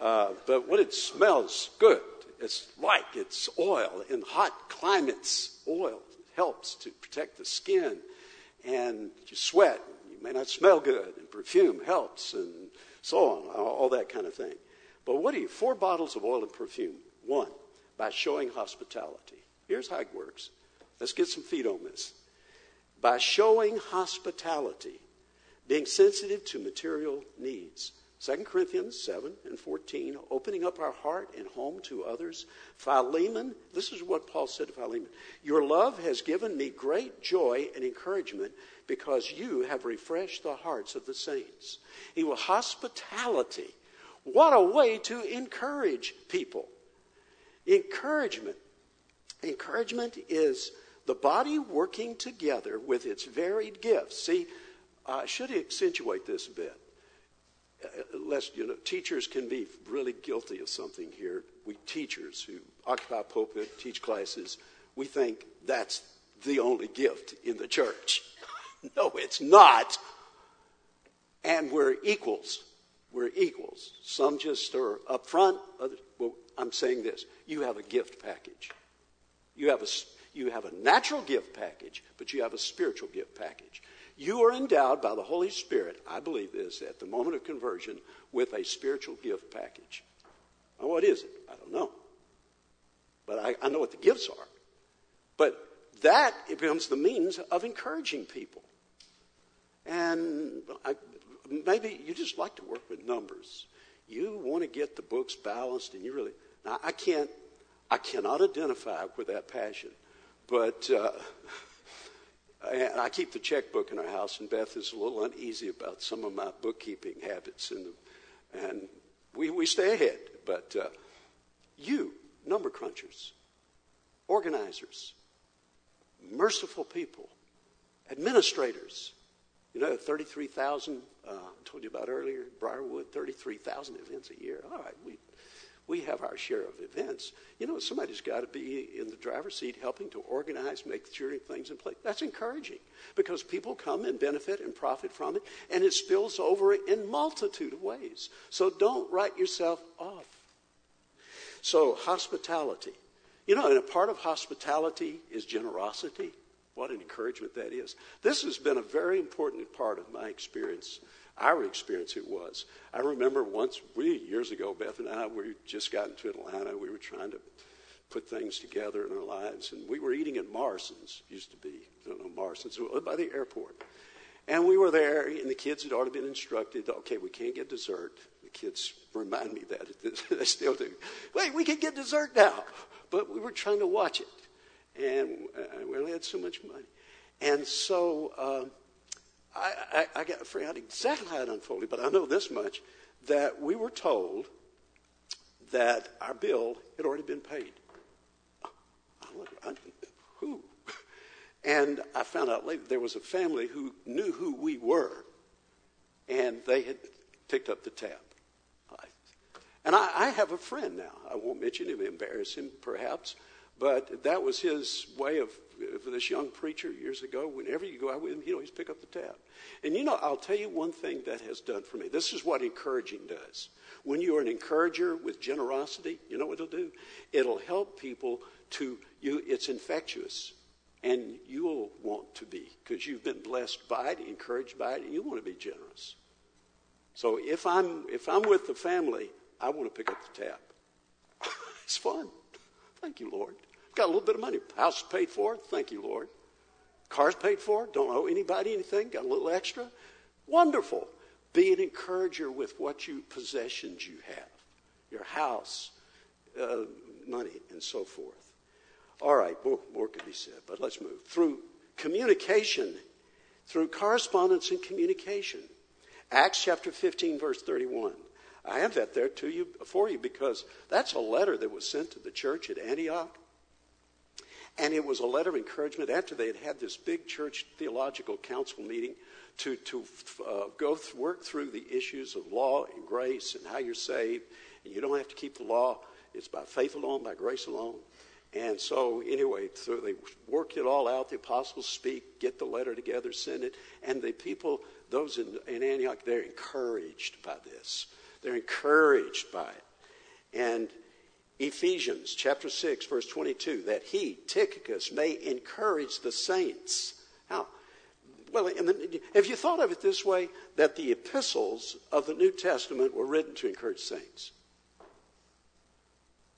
Uh, but when it smells good, it's like it's oil. In hot climates, oil helps to protect the skin, and you sweat. You may not smell good, and perfume helps, and so on, all that kind of thing. But what do you? Four bottles of oil and perfume. One, by showing hospitality. Here's how it works. Let's get some feet on this. By showing hospitality, being sensitive to material needs. 2 Corinthians 7 and 14, opening up our heart and home to others. Philemon, this is what Paul said to Philemon Your love has given me great joy and encouragement because you have refreshed the hearts of the saints. He will hospitality. What a way to encourage people. Encouragement. Encouragement is the body working together with its varied gifts. See, I should accentuate this a bit. Uh, lest, you know, teachers can be really guilty of something here. We teachers who occupy pulpit, teach classes, we think that's the only gift in the church. (laughs) no, it's not. And we're equals. We're equals. Some just are up front. Others, well, I'm saying this. You have a gift package. You have a, you have a natural gift package, but you have a spiritual gift package. You are endowed by the Holy Spirit, I believe this, at the moment of conversion, with a spiritual gift package. Now, what is it? I don't know. But I, I know what the gifts are. But that it becomes the means of encouraging people. And I, maybe you just like to work with numbers. You want to get the books balanced, and you really. Now, I can't. I cannot identify with that passion, but. Uh, and I keep the checkbook in our house, and Beth is a little uneasy about some of my bookkeeping habits, and, and we, we stay ahead. But uh, you, number crunchers, organizers, merciful people, administrators, you know, 33,000, uh, I told you about earlier, Briarwood, 33,000 events a year. All right, we we have our share of events. You know, somebody's got to be in the driver's seat helping to organize, make sure things in place. That's encouraging because people come and benefit and profit from it, and it spills over in multitude of ways. So don't write yourself off. So hospitality. You know, and a part of hospitality is generosity. What an encouragement that is. This has been a very important part of my experience our experience it was. I remember once, we years ago, Beth and I, we just got into Atlanta. We were trying to put things together in our lives, and we were eating at Morrison's, used to be, I don't know, Morrison's, by the airport. And we were there, and the kids had already been instructed, okay, we can't get dessert. The kids remind me (laughs) that they still do. Wait, we can get dessert now. But we were trying to watch it, and uh, we only had so much money. And so, uh, I, I, I got, forgot exactly how it unfolded, but I know this much that we were told that our bill had already been paid. I, who? And I found out later there was a family who knew who we were, and they had picked up the tab. And I, I have a friend now. I won't mention him, embarrass him perhaps, but that was his way of for this young preacher years ago, whenever you go out with him, he'd always pick up the tab. And you know, I'll tell you one thing that has done for me. This is what encouraging does. When you are an encourager with generosity, you know what it'll do? It'll help people to you. It's infectious, and you'll want to be because you've been blessed by it, encouraged by it, and you want to be generous. So if I'm if I'm with the family, I want to pick up the tab. (laughs) it's fun. Thank you, Lord. Got a little bit of money. House paid for. Thank you, Lord. Car's paid for. Don't owe anybody anything. Got a little extra. Wonderful. Be an encourager with what you possessions you have, your house, uh, money, and so forth. All right, more, more could be said, but let's move. Through communication, through correspondence and communication. Acts chapter 15, verse 31. I have that there to you for you because that's a letter that was sent to the church at Antioch. And it was a letter of encouragement after they had had this big church theological council meeting to, to uh, go th- work through the issues of law and grace and how you're saved. And you don't have to keep the law. It's by faith alone, by grace alone. And so, anyway, so they worked it all out. The apostles speak, get the letter together, send it. And the people, those in, in Antioch, they're encouraged by this. They're encouraged by it. And Ephesians chapter 6, verse 22, that he, Tychicus, may encourage the saints. How? Well, the, have you thought of it this way? That the epistles of the New Testament were written to encourage saints.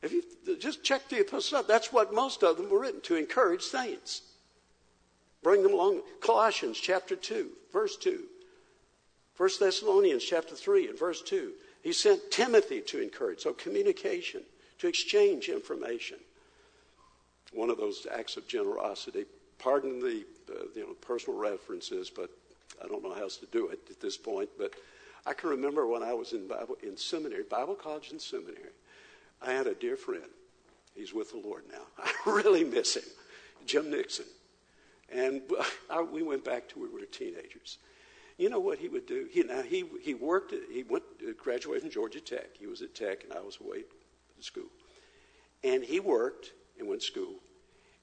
If you just check the epistles out, that's what most of them were written to encourage saints. Bring them along. Colossians chapter 2, verse 2. 1 Thessalonians chapter 3 and verse 2. He sent Timothy to encourage. So communication, to exchange information. One of those acts of generosity. Pardon the uh, you know personal references, but I don't know how else to do it at this point. But I can remember when I was in Bible in seminary, Bible college and seminary. I had a dear friend. He's with the Lord now. (laughs) I really miss him, Jim Nixon. And (laughs) I, we went back to we were teenagers. You know what he would do? He, now he he worked. At, he went graduated from Georgia Tech. He was at Tech, and I was away school. And he worked and went to school,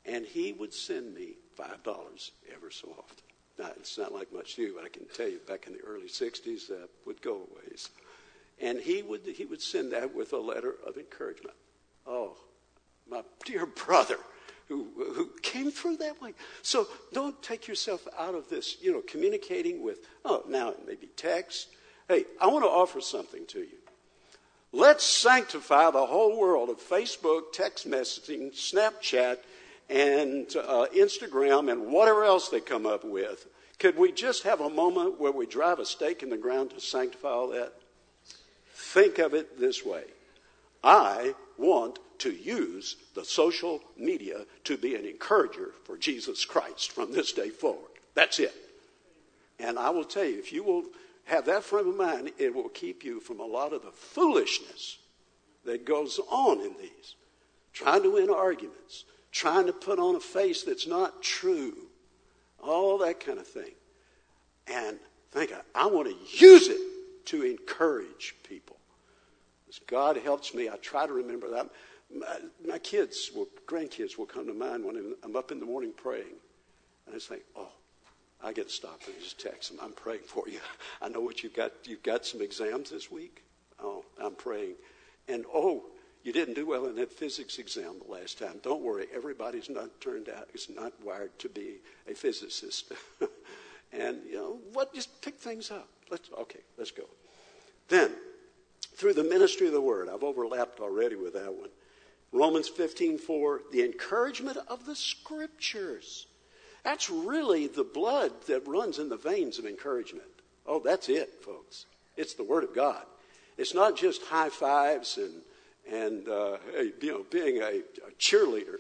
and he would send me five dollars ever so often. Now it's not like much to you, but I can tell you, back in the early '60s, that would go a ways. And he would, he would send that with a letter of encouragement. Oh, my dear brother who, who came through that way. So don't take yourself out of this, you know, communicating with, oh, now it may be text. Hey, I want to offer something to you. Let's sanctify the whole world of Facebook, text messaging, Snapchat, and uh, Instagram, and whatever else they come up with. Could we just have a moment where we drive a stake in the ground to sanctify all that? Think of it this way I want to use the social media to be an encourager for Jesus Christ from this day forward. That's it. And I will tell you, if you will have that frame of mind, it will keep you from a lot of the foolishness that goes on in these. Trying to win arguments, trying to put on a face that's not true, all that kind of thing. And think, I, I want to use it to encourage people. As God helps me, I try to remember that. My, my kids, will, grandkids will come to mind when I'm up in the morning praying. And I say, oh, I get to stop and just text them. I'm praying for you. I know what you've got. You've got some exams this week. Oh, I'm praying. And oh, you didn't do well in that physics exam the last time. Don't worry. Everybody's not turned out. Is not wired to be a physicist. (laughs) and you know what? Just pick things up. Let's okay. Let's go. Then through the ministry of the word. I've overlapped already with that one. Romans 15:4, the encouragement of the scriptures. That's really the blood that runs in the veins of encouragement. Oh, that's it, folks. It's the word of God. It's not just high fives and and uh, you know being a, a cheerleader.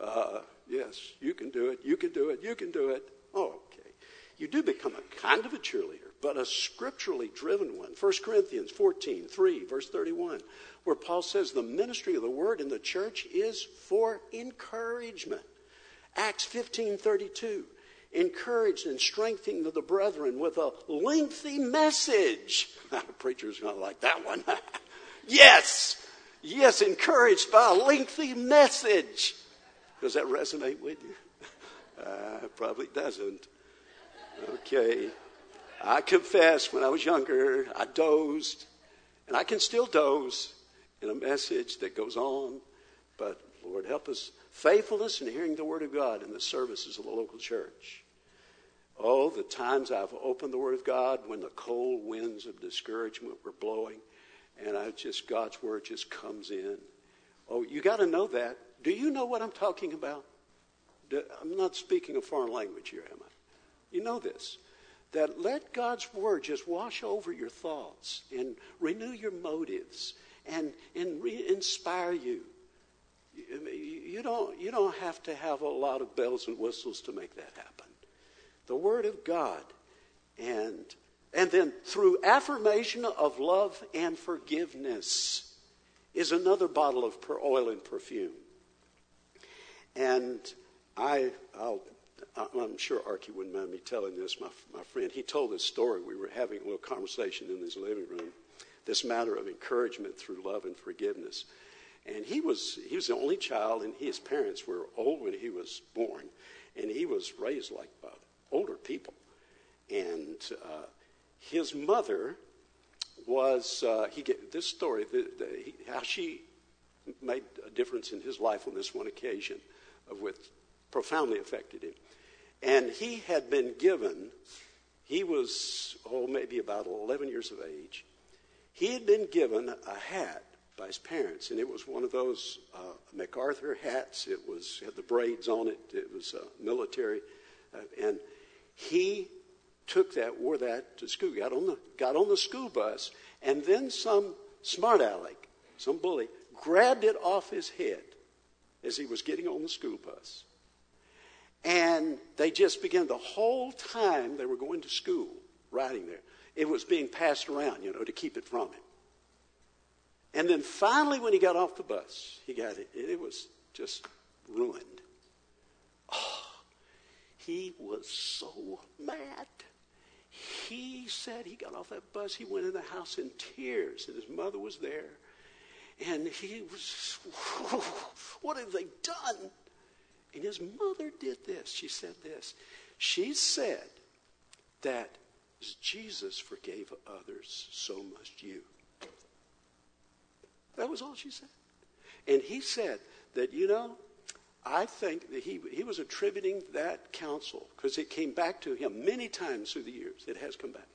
Uh, yes, you can do it. You can do it. You can do it. Oh, okay. You do become a kind of a cheerleader but a scripturally driven one. 1 Corinthians 14, 3, verse 31, where Paul says the ministry of the word in the church is for encouragement. Acts 15, 32, encouraged and strengthening the brethren with a lengthy message. (laughs) Preacher's going to like that one. (laughs) yes, yes, encouraged by a lengthy message. Does that resonate with you? (laughs) Uh, probably doesn't. Okay. I confess when I was younger, I dozed, and I can still doze in a message that goes on, but Lord, help us. Faithfulness in hearing the Word of God in the services of the local church. Oh, the times I've opened the Word of God when the cold winds of discouragement were blowing, and I just, God's Word just comes in. Oh, you got to know that. Do you know what I'm talking about? I'm not speaking a foreign language here, am I? You know this that let God's word just wash over your thoughts and renew your motives and, and re inspire you. You, don't, you don't have to have a lot of bells and whistles to make that happen. The Word of God. And, and then through affirmation of love and forgiveness is another bottle of oil and perfume. And I, I'll, I'm sure Archie wouldn't mind me telling this. My, my friend, he told this story. We were having a little conversation in his living room. This matter of encouragement through love and forgiveness. And he was, he was the only child, and his parents were old when he was born. And he was raised like uh, older people. And uh, his mother was, uh, he get, this story, the, the, he, how she made a difference in his life on this one occasion, of which profoundly affected him. And he had been given, he was, oh, maybe about 11 years of age. He had been given a hat by his parents, and it was one of those uh, MacArthur hats. It was had the braids on it. It was uh, military, uh, and he took that, wore that to school. Got on the got on the school bus, and then some smart aleck, some bully, grabbed it off his head as he was getting on the school bus. And they just began the whole time they were going to school, riding there. It was being passed around, you know, to keep it from him. And then finally, when he got off the bus, he got it. It was just ruined. Oh, he was so mad. He said he got off that bus. He went in the house in tears, and his mother was there. And he was, (laughs) what have they done? And his mother did this. She said this. She said that Jesus forgave others, so must you. That was all she said. And he said that, you know, I think that he, he was attributing that counsel, because it came back to him many times through the years, it has come back,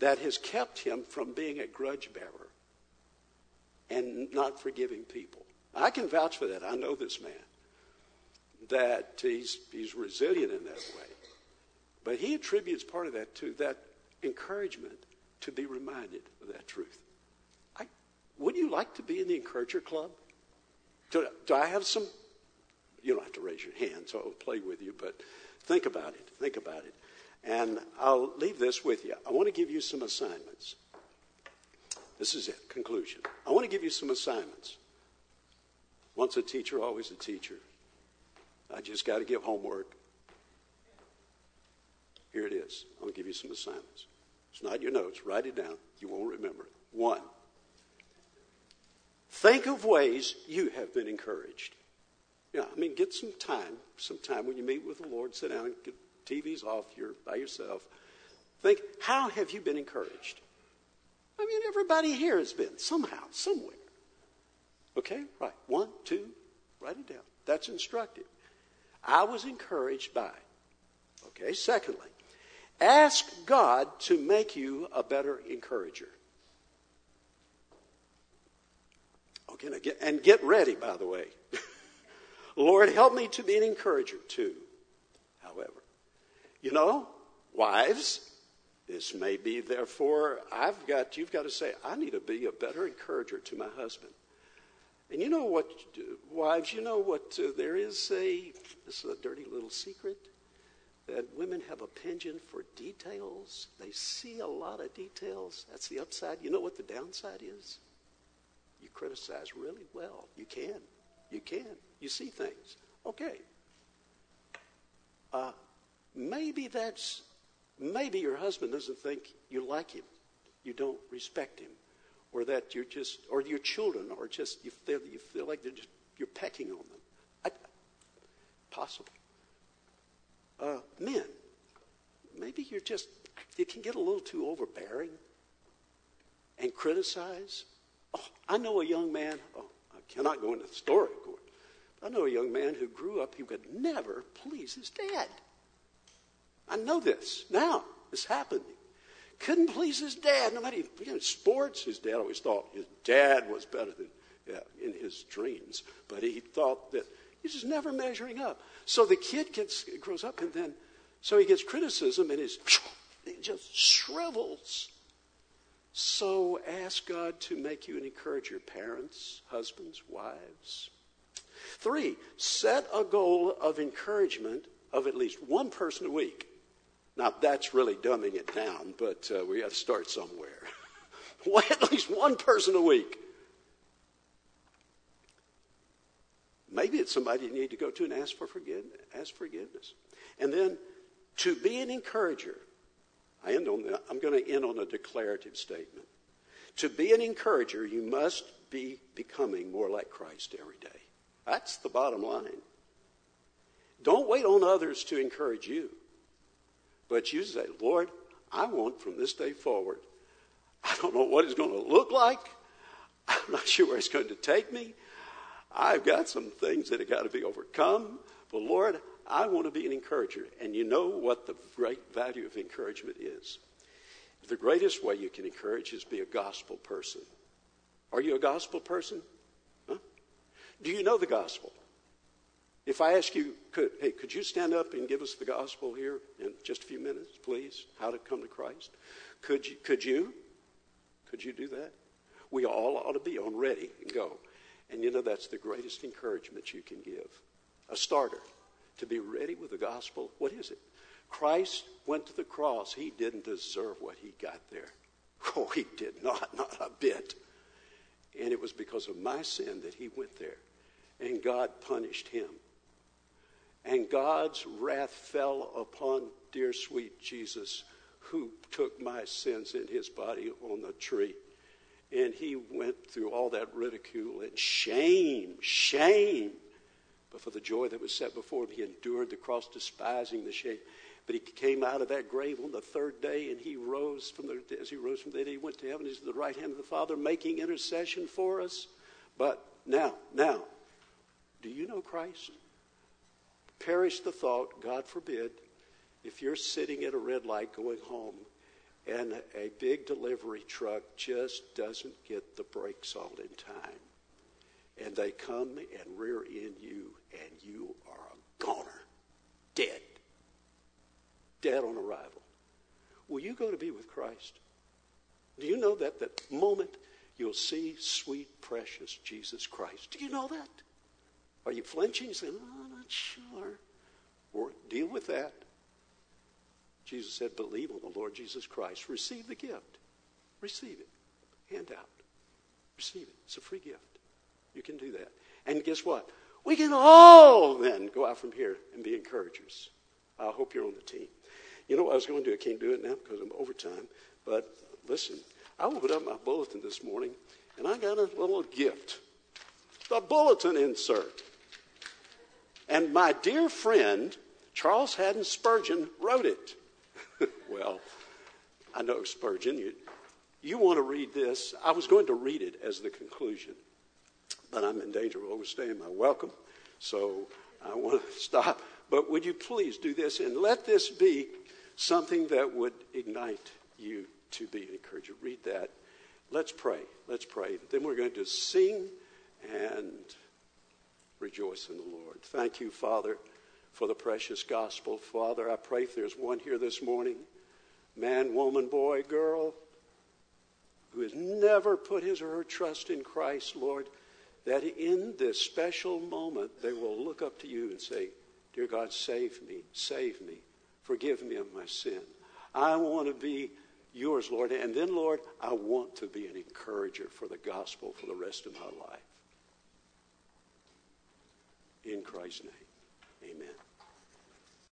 that has kept him from being a grudge bearer and not forgiving people. I can vouch for that. I know this man, that he's, he's resilient in that way. But he attributes part of that to that encouragement to be reminded of that truth. Would you like to be in the Encourager Club? Do, do I have some? You don't have to raise your hand, so I'll play with you, but think about it. Think about it. And I'll leave this with you. I want to give you some assignments. This is it, conclusion. I want to give you some assignments. Once a teacher, always a teacher. I just got to give homework. Here it is. I'll give you some assignments. It's not your notes. Write it down. You won't remember it. One, Think of ways you have been encouraged. Yeah, I mean, get some time, some time when you meet with the Lord, sit down, get TVs off, you're by yourself. Think, how have you been encouraged? I mean, everybody here has been, somehow, somewhere. Okay, right. One, two, write it down. That's instructive. I was encouraged by. Okay, secondly, ask God to make you a better encourager. Get, and get ready, by the way. (laughs) Lord, help me to be an encourager too, however. You know, wives, this may be therefore, I've got, you've got to say, I need to be a better encourager to my husband. And you know what, wives, you know what, uh, there is a, this is a dirty little secret that women have a penchant for details. They see a lot of details. That's the upside. You know what the downside is? You criticize really well. You can. You can. You see things. Okay. Uh, maybe that's, maybe your husband doesn't think you like him. You don't respect him. Or that you're just, or your children are just, you feel, you feel like they're just, you're pecking on them. I, possible. Uh, men, maybe you're just, you can get a little too overbearing and criticize Oh, I know a young man, oh, I cannot go into the story, of course. I know a young man who grew up, he could never please his dad. I know this now. This happened. Couldn't please his dad. No matter you know, sports, his dad always thought his dad was better than yeah, in his dreams. But he thought that he's just never measuring up. So the kid gets grows up and then so he gets criticism and his he just shrivels. So ask God to make you an encourager, parents, husbands, wives. Three, set a goal of encouragement of at least one person a week. Now, that's really dumbing it down, but uh, we have to start somewhere. (laughs) at least one person a week. Maybe it's somebody you need to go to and ask for forgiveness. Ask forgiveness. And then to be an encourager, I end on I'm going to end on a declarative statement. To be an encourager, you must be becoming more like Christ every day. That's the bottom line. Don't wait on others to encourage you, but you say, Lord, I want from this day forward. I don't know what it's going to look like. I'm not sure where it's going to take me. I've got some things that have got to be overcome. But Lord, I want to be an encourager. And you know what the great value of encouragement is? The greatest way you can encourage is be a gospel person. Are you a gospel person? Huh? Do you know the gospel? If I ask you, could, hey, could you stand up and give us the gospel here in just a few minutes, please? How to come to Christ? Could you? Could you? Could you do that? We all ought to be on ready and go. And you know, that's the greatest encouragement you can give. A starter to be ready with the gospel. What is it? Christ went to the cross. He didn't deserve what he got there. (laughs) Oh, he did not, not a bit. And it was because of my sin that he went there. And God punished him. And God's wrath fell upon dear sweet Jesus, who took my sins in his body on the tree. And he went through all that ridicule and shame, shame. But for the joy that was set before him, he endured the cross, despising the shame. But he came out of that grave on the third day, and he rose from the as he rose from the dead, he went to heaven. He's at the right hand of the Father, making intercession for us. But now, now, do you know Christ? Perish the thought, God forbid, if you're sitting at a red light going home and a big delivery truck just doesn't get the brakes on in time, they come and rear in you, and you are a goner, dead, dead on arrival. Will you go to be with Christ? Do you know that the moment you'll see sweet, precious Jesus Christ? Do you know that? Are you flinching? Saying, oh, I'm not sure. Or deal with that. Jesus said, believe on the Lord Jesus Christ. Receive the gift. Receive it. Hand out. Receive it. It's a free gift. You can do that. And guess what? We can all then go out from here and be encouragers. I hope you're on the team. You know what I was going to do? I can't do it now because I'm overtime. But listen, I opened up my bulletin this morning and I got a little gift. The bulletin insert. And my dear friend, Charles Haddon Spurgeon, wrote it. (laughs) well, I know Spurgeon. You, you want to read this. I was going to read it as the conclusion, but I'm in danger of overstaying my welcome. So I want to stop. But would you please do this and let this be something that would ignite you to be encouraged? Read that. Let's pray. Let's pray. Then we're going to sing and rejoice in the Lord. Thank you, Father for the precious gospel. Father, I pray if there's one here this morning, man, woman, boy, girl, who has never put his or her trust in Christ, Lord, that in this special moment they will look up to you and say, Dear God, save me, save me, forgive me of my sin. I want to be yours, Lord. And then, Lord, I want to be an encourager for the gospel for the rest of my life. In Christ's name.